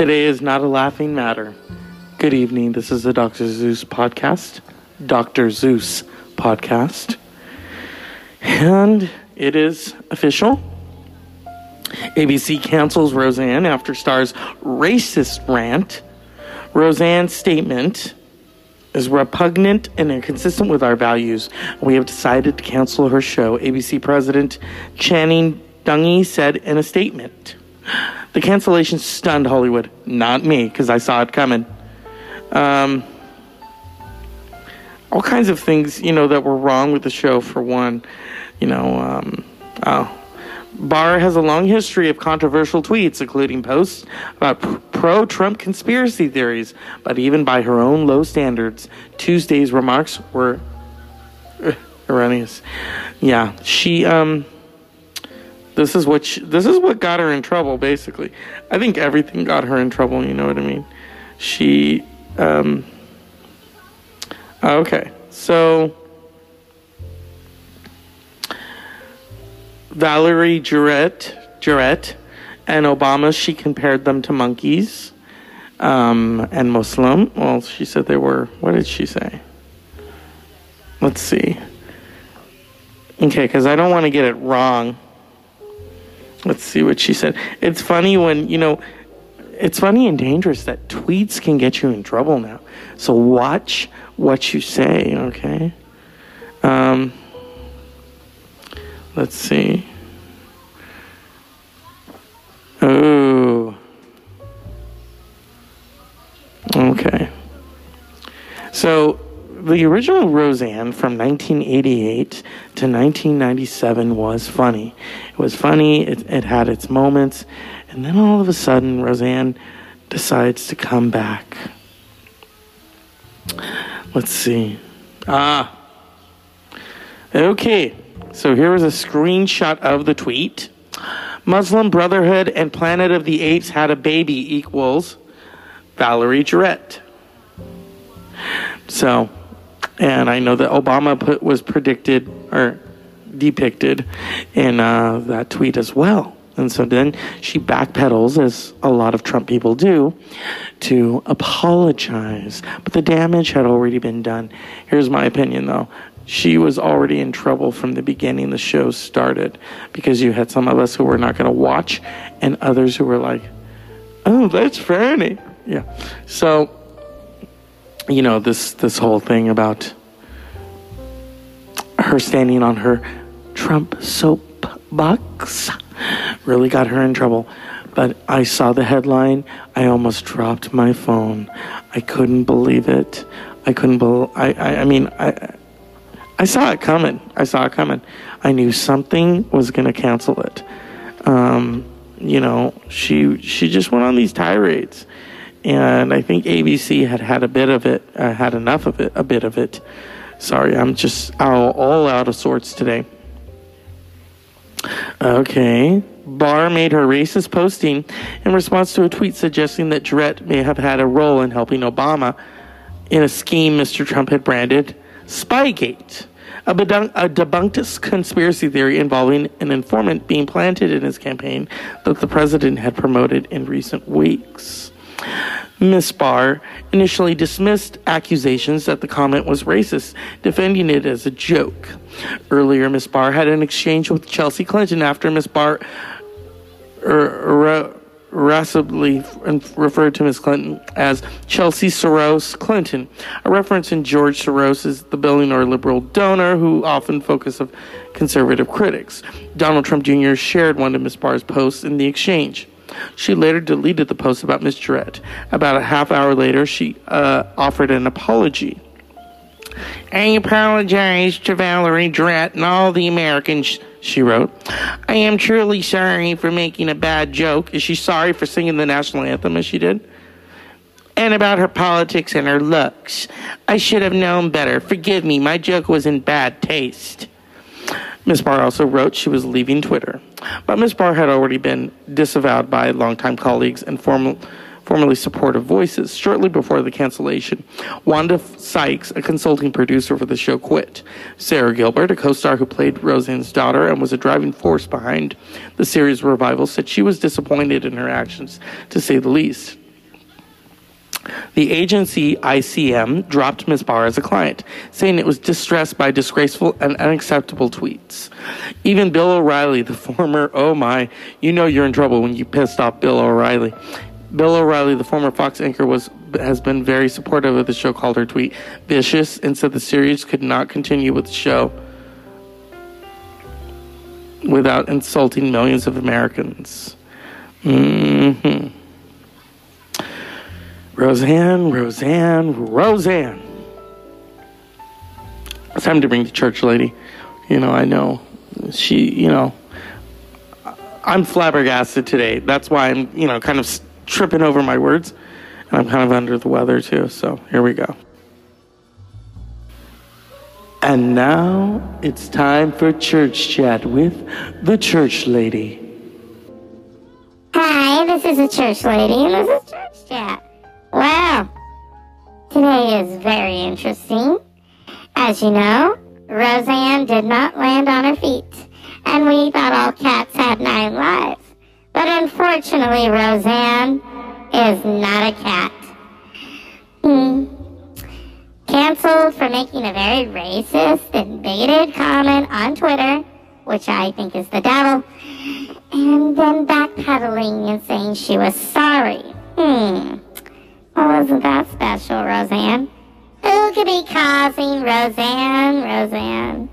Today is not a laughing matter. Good evening. This is the Dr. Zeus podcast. Dr. Zeus podcast. And it is official. ABC cancels Roseanne after Star's racist rant. Roseanne's statement is repugnant and inconsistent with our values. We have decided to cancel her show, ABC President Channing Dungey said in a statement. The cancellation stunned Hollywood, not me, because I saw it coming. Um, all kinds of things, you know, that were wrong with the show, for one. You know, um, oh, Barr has a long history of controversial tweets, including posts about pro Trump conspiracy theories, but even by her own low standards, Tuesday's remarks were uh, erroneous. Yeah, she, um, this is what she, this is what got her in trouble basically. I think everything got her in trouble, you know what I mean? She, um, okay, so Valerie Jarrett, Jarrett and Obama, she compared them to monkeys um, and Muslim. Well, she said they were, what did she say? Let's see. Okay, because I don't want to get it wrong. Let's see what she said. It's funny when, you know, it's funny and dangerous that tweets can get you in trouble now. So watch what you say, okay? Um, Let's see. Oh. Okay. So the original Roseanne from 1988 to 1997 was funny. It was funny, it, it had its moments, and then all of a sudden, Roseanne decides to come back. Let's see. Ah. Okay. So here is a screenshot of the tweet. Muslim Brotherhood and Planet of the Apes had a baby equals Valerie Jarrett. So, and I know that Obama put, was predicted or depicted in uh, that tweet as well. And so then she backpedals, as a lot of Trump people do, to apologize. But the damage had already been done. Here's my opinion, though she was already in trouble from the beginning the show started because you had some of us who were not going to watch and others who were like, oh, that's funny. Yeah. So, you know, this, this whole thing about her standing on her Trump soapbox really got her in trouble. But I saw the headline. I almost dropped my phone. I couldn't believe it. I couldn't believe. I, I, I mean, I, I saw it coming. I saw it coming. I knew something was going to cancel it. Um, you know, she she just went on these tirades, and I think ABC had had a bit of it, uh, had enough of it, a bit of it. Sorry, I'm just all, all out of sorts today. Okay. Barr made her racist posting in response to a tweet suggesting that Jarrett may have had a role in helping Obama in a scheme Mr. Trump had branded Spygate a, a debunked conspiracy theory involving an informant being planted in his campaign that the president had promoted in recent weeks. Miss Barr initially dismissed accusations that the comment was racist, defending it as a joke. Earlier, Miss Barr had an exchange with Chelsea Clinton after Miss Barr er, irascibly referred to Ms. Clinton as Chelsea Soros Clinton, a reference in George Soros the billionaire liberal donor who often focus of conservative critics. Donald Trump Jr. shared one of Ms. Barr's posts in the exchange. She later deleted the post about Miss Jarrett. About a half hour later, she uh, offered an apology. I apologize to Valerie Jarrett and all the Americans she wrote. I am truly sorry for making a bad joke. Is she sorry for singing the national anthem as she did? And about her politics and her looks. I should have known better. Forgive me, my joke was in bad taste. Ms. Barr also wrote she was leaving Twitter. But Ms. Barr had already been disavowed by longtime colleagues and former formerly supportive voices. Shortly before the cancellation, Wanda Sykes, a consulting producer for the show, quit. Sarah Gilbert, a co star who played Roseanne's daughter and was a driving force behind the series revival, said she was disappointed in her actions, to say the least. The agency ICM dropped Ms. Barr as a client, saying it was distressed by disgraceful and unacceptable tweets. Even Bill O'Reilly, the former, oh my, you know you're in trouble when you pissed off Bill O'Reilly. Bill O'Reilly, the former Fox anchor, was has been very supportive of the show, called her tweet vicious, and said the series could not continue with the show without insulting millions of Americans. hmm Roseanne, Roseanne, Roseanne. It's time to bring the church lady. You know, I know. She, you know, I'm flabbergasted today. That's why I'm, you know, kind of tripping over my words. And I'm kind of under the weather too. So here we go. And now it's time for church chat with the church lady. Hi, this is the church lady, and this is church chat. Wow. Today is very interesting. As you know, Roseanne did not land on her feet, and we thought all cats had nine lives. But unfortunately, Roseanne is not a cat. Hmm. Canceled for making a very racist and bigoted comment on Twitter, which I think is the devil, and then backpedaling and saying she was sorry. Hmm. Well, isn't that special, Roseanne? Who could be causing Roseanne, Roseanne,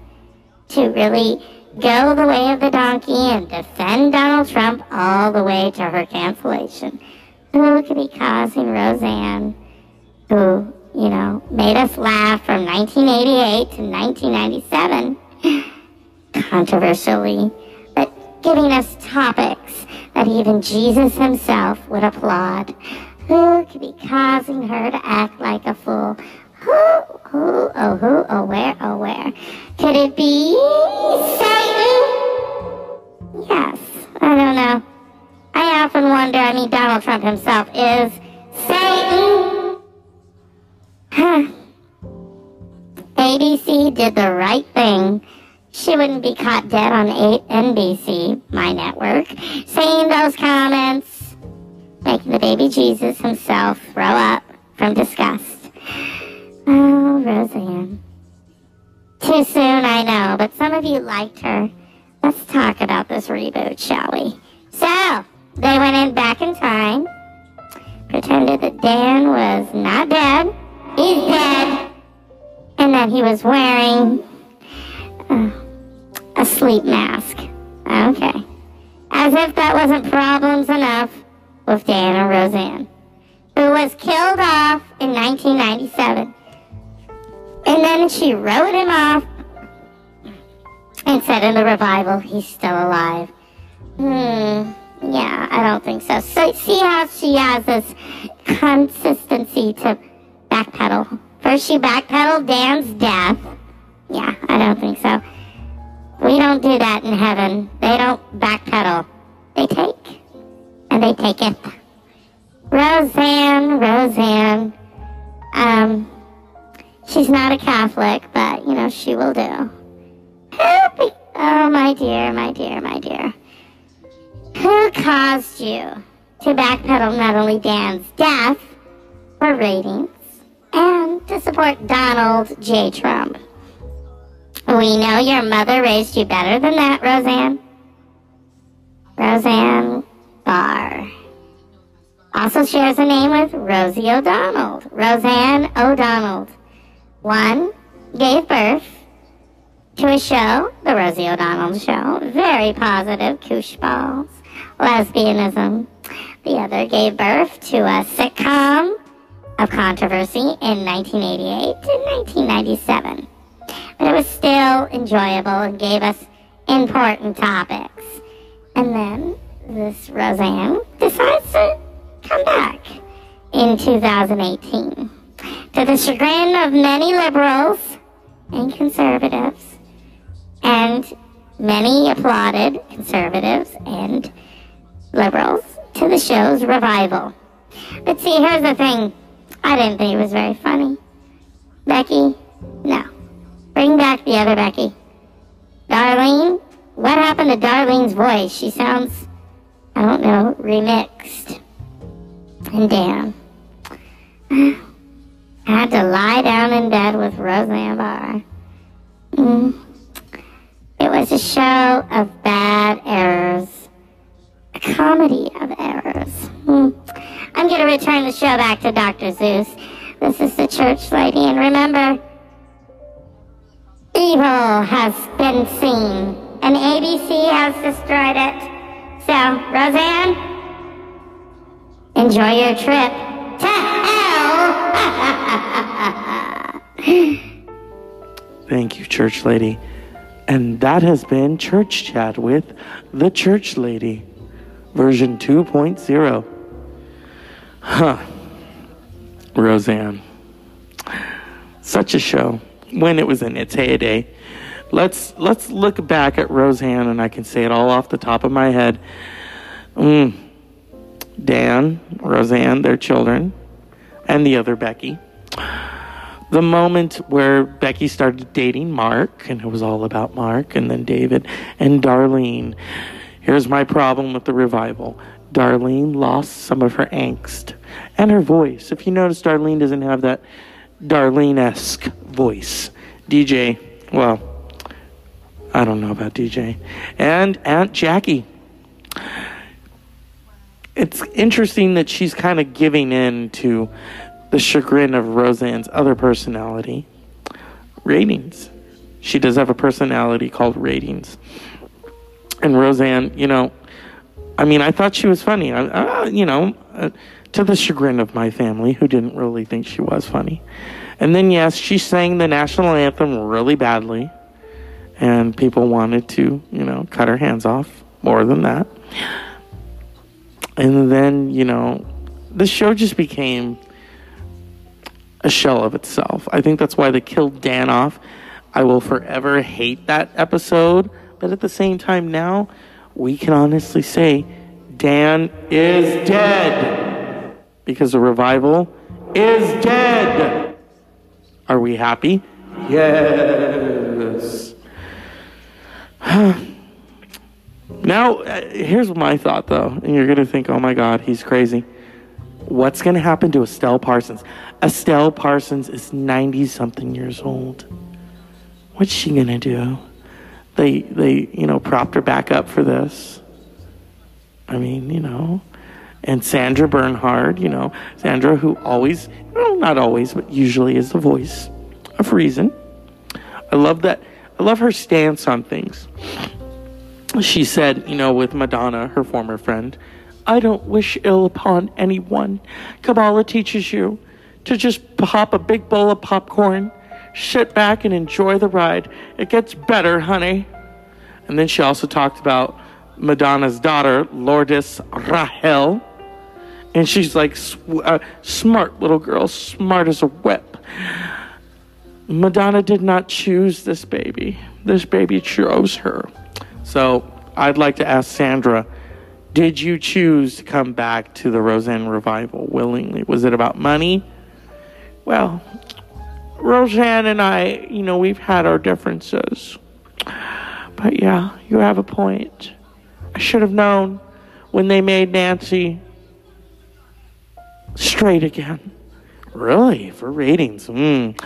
to really go the way of the donkey and defend Donald Trump all the way to her cancellation? Who could be causing Roseanne, who, you know, made us laugh from 1988 to 1997, controversially, but giving us topics that even Jesus himself would applaud? Who could be causing her to act like a fool? Who, who, oh, who, oh, where, oh, where? Could it be Satan? Yes, I don't know. I often wonder, I mean, Donald Trump himself is Satan. Huh. ABC did the right thing. She wouldn't be caught dead on 8 NBC, a sleep mask. Okay. As if that wasn't problems enough with Diana Roseanne, who was killed off in 1997. And then she wrote him off and said in the revival, he's still alive. Hmm, yeah, I don't think so. So see how she has this consistency to backpedal. First she backpedaled Dan's death. Yeah, I don't think so. We don't do that in heaven. They don't backpedal. They take and they take it. Roseanne, Roseanne, um, she's not a Catholic, but, you know, she will do. Who oh, my dear, my dear, my dear. Who caused you to backpedal not only Dan's death for ratings and to support Donald J. Trump? We know your mother raised you better than that, Roseanne. Roseanne, Barr. Also shares a name with Rosie O'Donnell, Roseanne O'Donnell. One gave birth to a show, The Rosie O'Donnell Show, very positive, koosh balls, lesbianism. The other gave birth to a sitcom of controversy in 1988 to 1997. But it was still enjoyable and gave us important topics. And then this Roseanne decides to come back in 2018. To the chagrin of many liberals and conservatives, and many applauded conservatives and liberals to the show's revival. But see, here's the thing. I didn't think it was very funny. Becky, no. Bring back the other Becky. Darlene, what happened to Darlene's voice? She sounds I don't know, remixed. And Dan. I had to lie down in bed with Roseanne Barr. Mm. It was a show of bad errors. A comedy of errors. Mm. I'm going to return the show back to Dr. Zeus. This is the church lady, and remember, evil has been seen, and ABC has destroyed it. So, Roseanne, enjoy your trip to hell. Thank you, church lady. And that has been Church Chat with the Church Lady, version 2.0. Huh. Roseanne. Such a show when it was in its heyday. Let's let's look back at Roseanne, and I can say it all off the top of my head. Mm. Dan, Roseanne, their children, and the other Becky. The moment where Becky started dating Mark, and it was all about Mark, and then David and Darlene. Here's my problem with the revival Darlene lost some of her angst and her voice. If you notice, Darlene doesn't have that Darlene esque voice. DJ, well, I don't know about DJ. And Aunt Jackie. It's interesting that she's kind of giving in to the chagrin of Roseanne's other personality, Ratings. She does have a personality called Ratings. And Roseanne, you know, I mean, I thought she was funny. I, you know, uh, to the chagrin of my family, who didn't really think she was funny. And then, yes, she sang the national anthem really badly, and people wanted to, you know, cut her hands off. More than that. And then, you know, the show just became a shell of itself. I think that's why they killed Dan off. I will forever hate that episode, but at the same time, now we can honestly say Dan is dead because the revival is dead. Are we happy? Yes. now, uh, here's my thought though, and you're going to think, oh my God, he's crazy. What's going to happen to Estelle Parsons? Estelle Parsons is 90 something years old. What's she going to do? They, they, you know, propped her back up for this. I mean, you know, and Sandra Bernhard, you know, Sandra, who always, well, not always, but usually is the voice of reason. I love that. I love her stance on things. She said, you know, with Madonna, her former friend, I don't wish ill upon anyone. Kabbalah teaches you to just pop a big bowl of popcorn, sit back and enjoy the ride. It gets better, honey. And then she also talked about Madonna's daughter, Lourdes Rahel. And she's like a uh, smart little girl, smart as a whip. Madonna did not choose this baby. This baby chose her. So I'd like to ask Sandra did you choose to come back to the Roseanne revival willingly? Was it about money? Well, Roseanne and I, you know, we've had our differences. But yeah, you have a point. I should have known when they made Nancy straight again. Really? For ratings? Mm.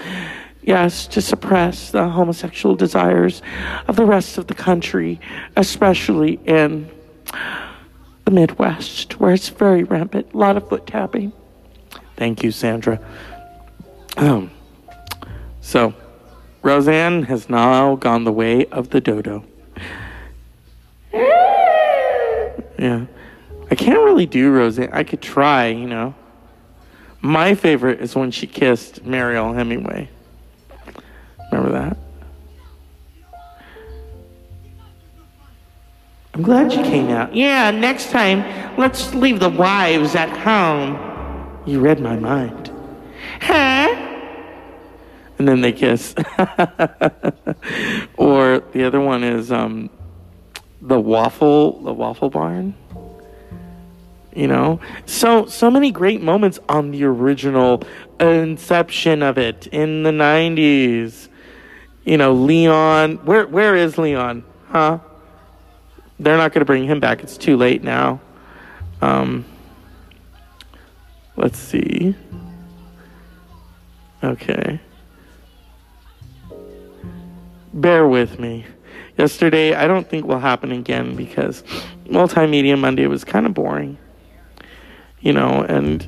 Yes, to suppress the homosexual desires of the rest of the country, especially in the Midwest, where it's very rampant. A lot of foot tapping. Thank you, Sandra. Um, so, Roseanne has now gone the way of the dodo. Yeah. I can't really do Roseanne. I could try, you know. My favorite is when she kissed Mariel Hemingway. Remember that? I'm glad you came out. Yeah, next time, let's leave the wives at home. You read my mind. Huh? And then they kiss. or the other one is um, the waffle, the waffle barn. You know, so so many great moments on the original inception of it in the '90s. You know, Leon. Where where is Leon? Huh? they're not going to bring him back. It's too late now. Um, let's see. Okay. Bear with me. Yesterday, I don't think will happen again because Multimedia Monday was kind of boring. You know, and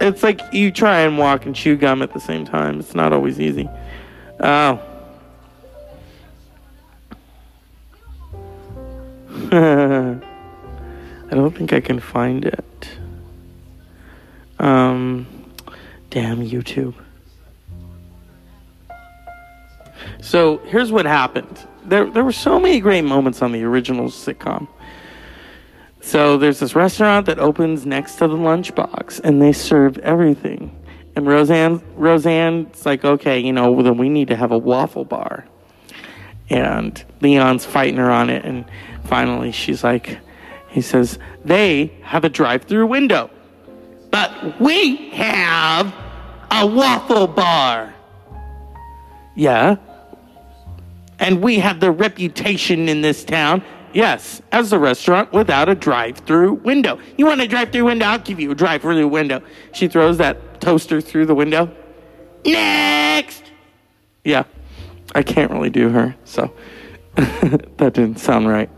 it's like you try and walk and chew gum at the same time. It's not always easy. Oh. I don't think I can find it. Um, damn YouTube. So here's what happened. There, there were so many great moments on the original sitcom. So there's this restaurant that opens next to the lunchbox, and they serve everything. And Roseanne, Roseanne's like, okay, you know, then we need to have a waffle bar. And Leon's fighting her on it, and finally she's like, he says, they have a drive-through window, but we have a waffle bar. Yeah. And we have the reputation in this town Yes, as a restaurant without a drive through window. You want a drive through window? I'll give you a drive through window. She throws that toaster through the window. Next! Yeah, I can't really do her, so that didn't sound right.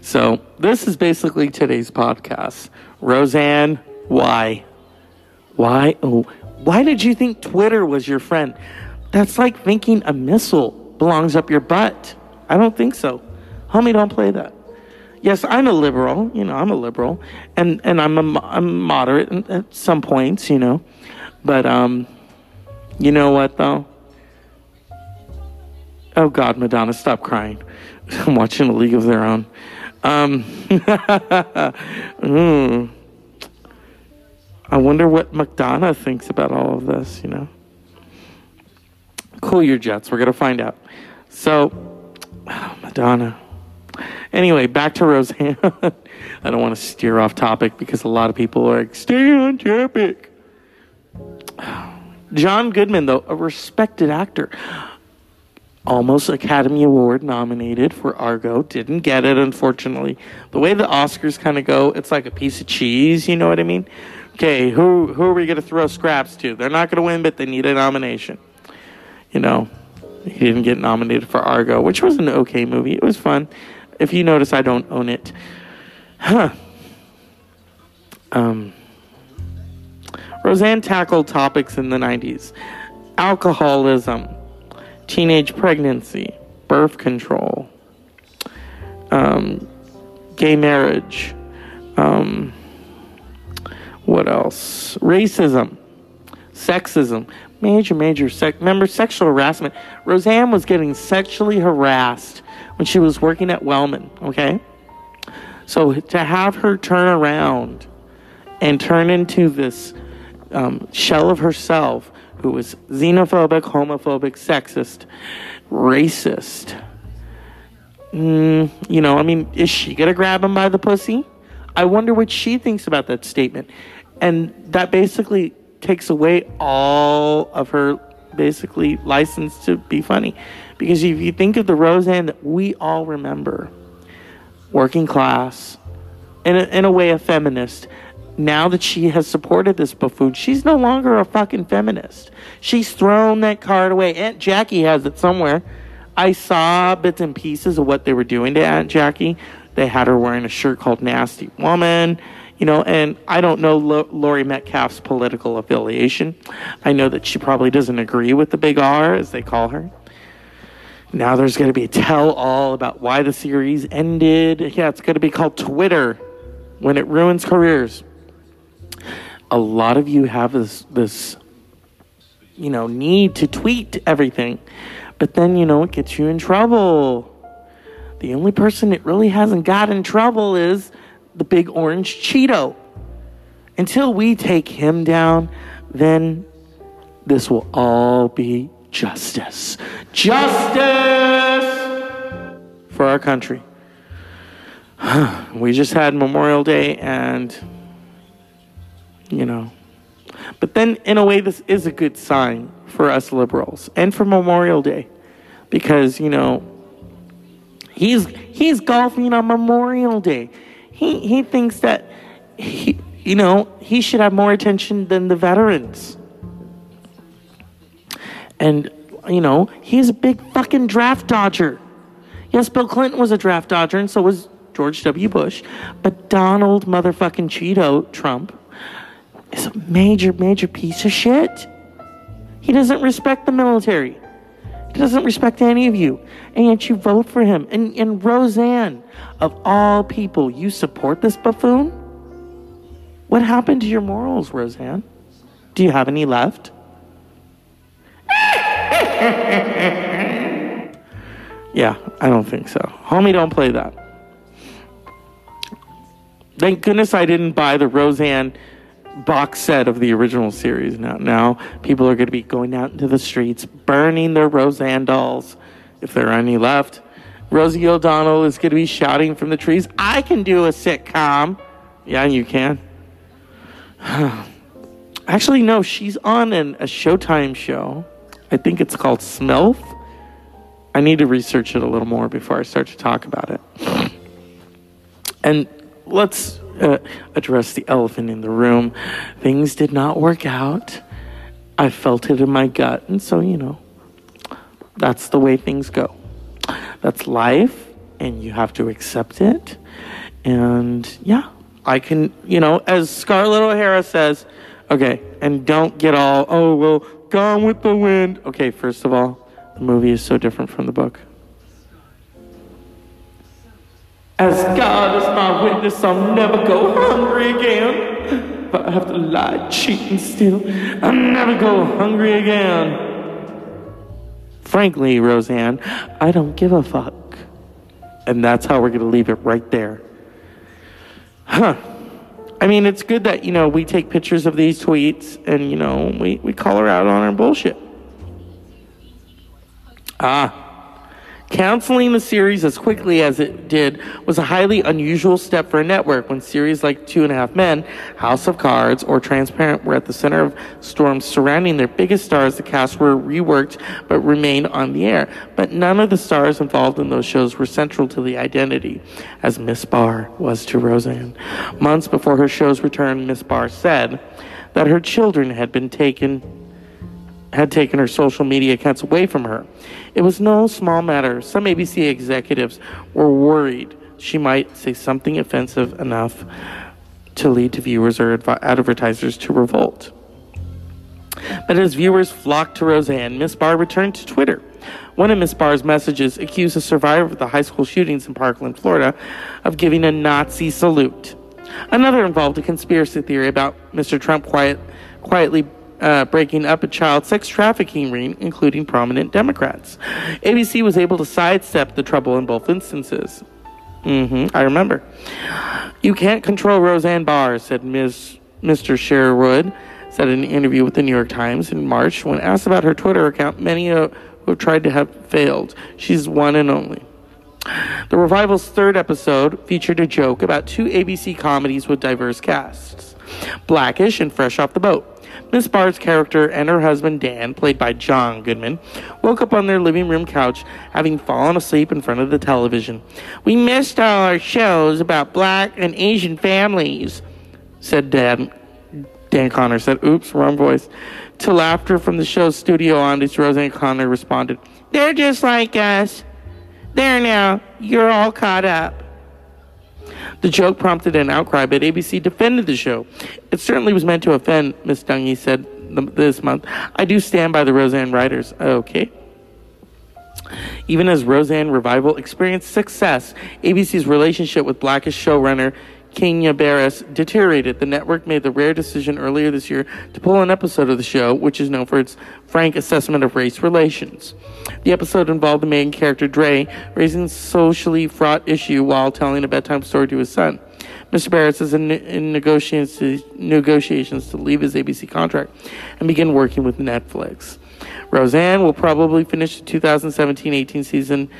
So, this is basically today's podcast. Roseanne, why? Why? Oh, why did you think Twitter was your friend? That's like thinking a missile belongs up your butt. I don't think so. Homie, don't play that. Yes, I'm a liberal. You know, I'm a liberal, and and I'm a I'm moderate at some points. You know, but um, you know what though? Oh God, Madonna, stop crying. I'm watching A League of Their Own. Um, mm. I wonder what Madonna thinks about all of this. You know, cool your jets. We're gonna find out. So, oh, Madonna. Anyway, back to Roseanne. I don't want to steer off topic because a lot of people are like, stay on topic. John Goodman, though, a respected actor, almost Academy Award nominated for Argo, didn't get it, unfortunately. The way the Oscars kind of go, it's like a piece of cheese, you know what I mean? Okay, who, who are we going to throw scraps to? They're not going to win, but they need a nomination. You know, he didn't get nominated for Argo, which was an okay movie. It was fun. If you notice, I don't own it. Huh. Um, Roseanne tackled topics in the 90s alcoholism, teenage pregnancy, birth control, um, gay marriage, um, what else? Racism, sexism, major, major. Remember sexual harassment? Roseanne was getting sexually harassed when she was working at Wellman, okay? So to have her turn around and turn into this um, shell of herself who was xenophobic, homophobic, sexist, racist. Mm, you know, I mean, is she going to grab him by the pussy? I wonder what she thinks about that statement. And that basically takes away all of her basically license to be funny. Because if you think of the Roseanne that we all remember, working class, in a, in a way a feminist, now that she has supported this buffoon, she's no longer a fucking feminist. She's thrown that card away. Aunt Jackie has it somewhere. I saw bits and pieces of what they were doing to Aunt Jackie. They had her wearing a shirt called Nasty Woman, you know, and I don't know L- Laurie Metcalf's political affiliation. I know that she probably doesn't agree with the big R, as they call her. Now there's going to be a tell all about why the series ended. Yeah, it's going to be called Twitter when it ruins careers. A lot of you have this this you know need to tweet everything. But then, you know, it gets you in trouble. The only person it really hasn't got in trouble is the big orange Cheeto. Until we take him down, then this will all be justice. Justice for our country. we just had Memorial Day and, you know. But then, in a way, this is a good sign for us liberals and for Memorial Day because, you know, he's, he's golfing on Memorial Day. He, he thinks that, he, you know, he should have more attention than the veterans. And, you know, he's a big fucking draft dodger. Yes, Bill Clinton was a draft dodger, and so was George W. Bush. But Donald motherfucking Cheeto Trump is a major, major piece of shit. He doesn't respect the military. He doesn't respect any of you. And yet you vote for him. And, and Roseanne, of all people, you support this buffoon? What happened to your morals, Roseanne? Do you have any left? yeah, I don't think so. Homie, don't play that. Thank goodness I didn't buy the Roseanne box set of the original series. Now, now people are going to be going out into the streets, burning their Roseanne dolls, if there are any left. Rosie O'Donnell is going to be shouting from the trees, "I can do a sitcom." Yeah, you can. Actually, no, she's on an, a Showtime show. I think it's called Smilf. I need to research it a little more before I start to talk about it. And let's uh, address the elephant in the room. Things did not work out. I felt it in my gut. And so, you know, that's the way things go. That's life, and you have to accept it. And yeah, I can, you know, as Scarlett O'Hara says, okay, and don't get all, oh, well, gone with the wind. Okay, first of all, the movie is so different from the book. As God is my witness, I'll never go hungry again. But I have to lie, cheat, and steal. I'll never go hungry again. Frankly, Roseanne, I don't give a fuck. And that's how we're going to leave it right there. Huh. I mean, it's good that, you know, we take pictures of these tweets and, you know, we, we call her out on her bullshit. Ah. Canceling the series as quickly as it did was a highly unusual step for a network when series like Two and a Half Men, House of Cards, or Transparent were at the center of storms surrounding their biggest stars. The cast were reworked but remained on the air. But none of the stars involved in those shows were central to the identity, as Miss Barr was to Roseanne. Months before her show's return, Miss Barr said that her children had been taken had taken her social media accounts away from her. It was no small matter. Some ABC executives were worried she might say something offensive enough to lead to viewers or adv- advertisers to revolt. But as viewers flocked to Roseanne, Miss Barr returned to Twitter. One of Miss Barr's messages accused a survivor of the high school shootings in Parkland, Florida, of giving a Nazi salute. Another involved a conspiracy theory about Mr. Trump quiet, quietly uh, breaking up a child sex trafficking ring, including prominent Democrats. ABC was able to sidestep the trouble in both instances. Mm-hmm, I remember. You can't control Roseanne Barr, said Ms. Mr. Sherwood, said in an interview with the New York Times in March. When asked about her Twitter account, many uh, who have tried to have failed. She's one and only. The revival's third episode featured a joke about two ABC comedies with diverse casts Blackish and Fresh Off the Boat. Miss Barr's character and her husband Dan, played by John Goodman, woke up on their living room couch having fallen asleep in front of the television. We missed all our shows about black and Asian families, said Dan. Dan Connor said, Oops, wrong voice. To laughter from the show's studio audience, Roseanne Connor responded, They're just like us. There now, you're all caught up. The joke prompted an outcry, but ABC defended the show. It certainly was meant to offend, Miss Dungey said this month. I do stand by the Roseanne writers. Okay. Even as Roseanne Revival experienced success, ABC's relationship with Blackish showrunner Kenya Barris deteriorated. The network made the rare decision earlier this year to pull an episode of the show, which is known for its frank assessment of race relations. The episode involved the main character, Dre, raising a socially fraught issue while telling a bedtime story to his son. Mr. Barris is in, in negotiations, negotiations to leave his ABC contract and begin working with Netflix. Roseanne will probably finish the 2017 18 season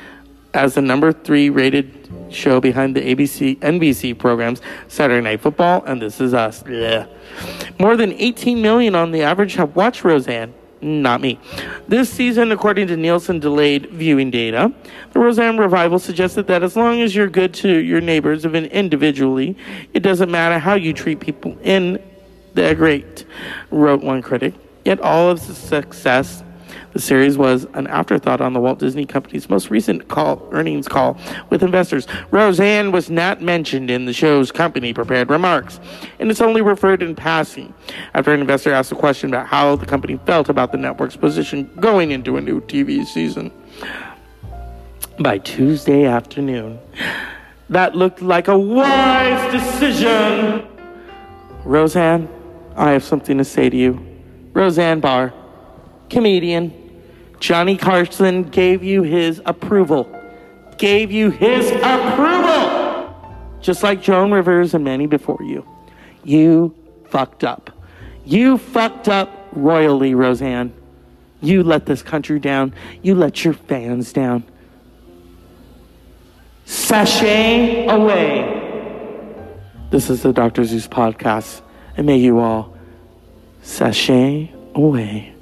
as the number three rated show behind the ABC NBC programs Saturday Night Football and This Is Us. Blech. More than 18 million on the average have watched Roseanne. Not me. This season, according to Nielsen delayed viewing data, the Roseanne revival suggested that as long as you're good to your neighbors, even individually, it doesn't matter how you treat people in they're great, wrote one critic. Yet all of the success The series was an afterthought on the Walt Disney Company's most recent call, earnings call with investors. Roseanne was not mentioned in the show's company prepared remarks, and it's only referred in passing after an investor asked a question about how the company felt about the network's position going into a new TV season. By Tuesday afternoon, that looked like a wise decision. Roseanne, I have something to say to you. Roseanne Barr, comedian. Johnny Carson gave you his approval. Gave you his approval! Just like Joan Rivers and many before you. You fucked up. You fucked up royally, Roseanne. You let this country down. You let your fans down. Sashay away. This is the Dr. Zeus podcast, and may you all sashay away.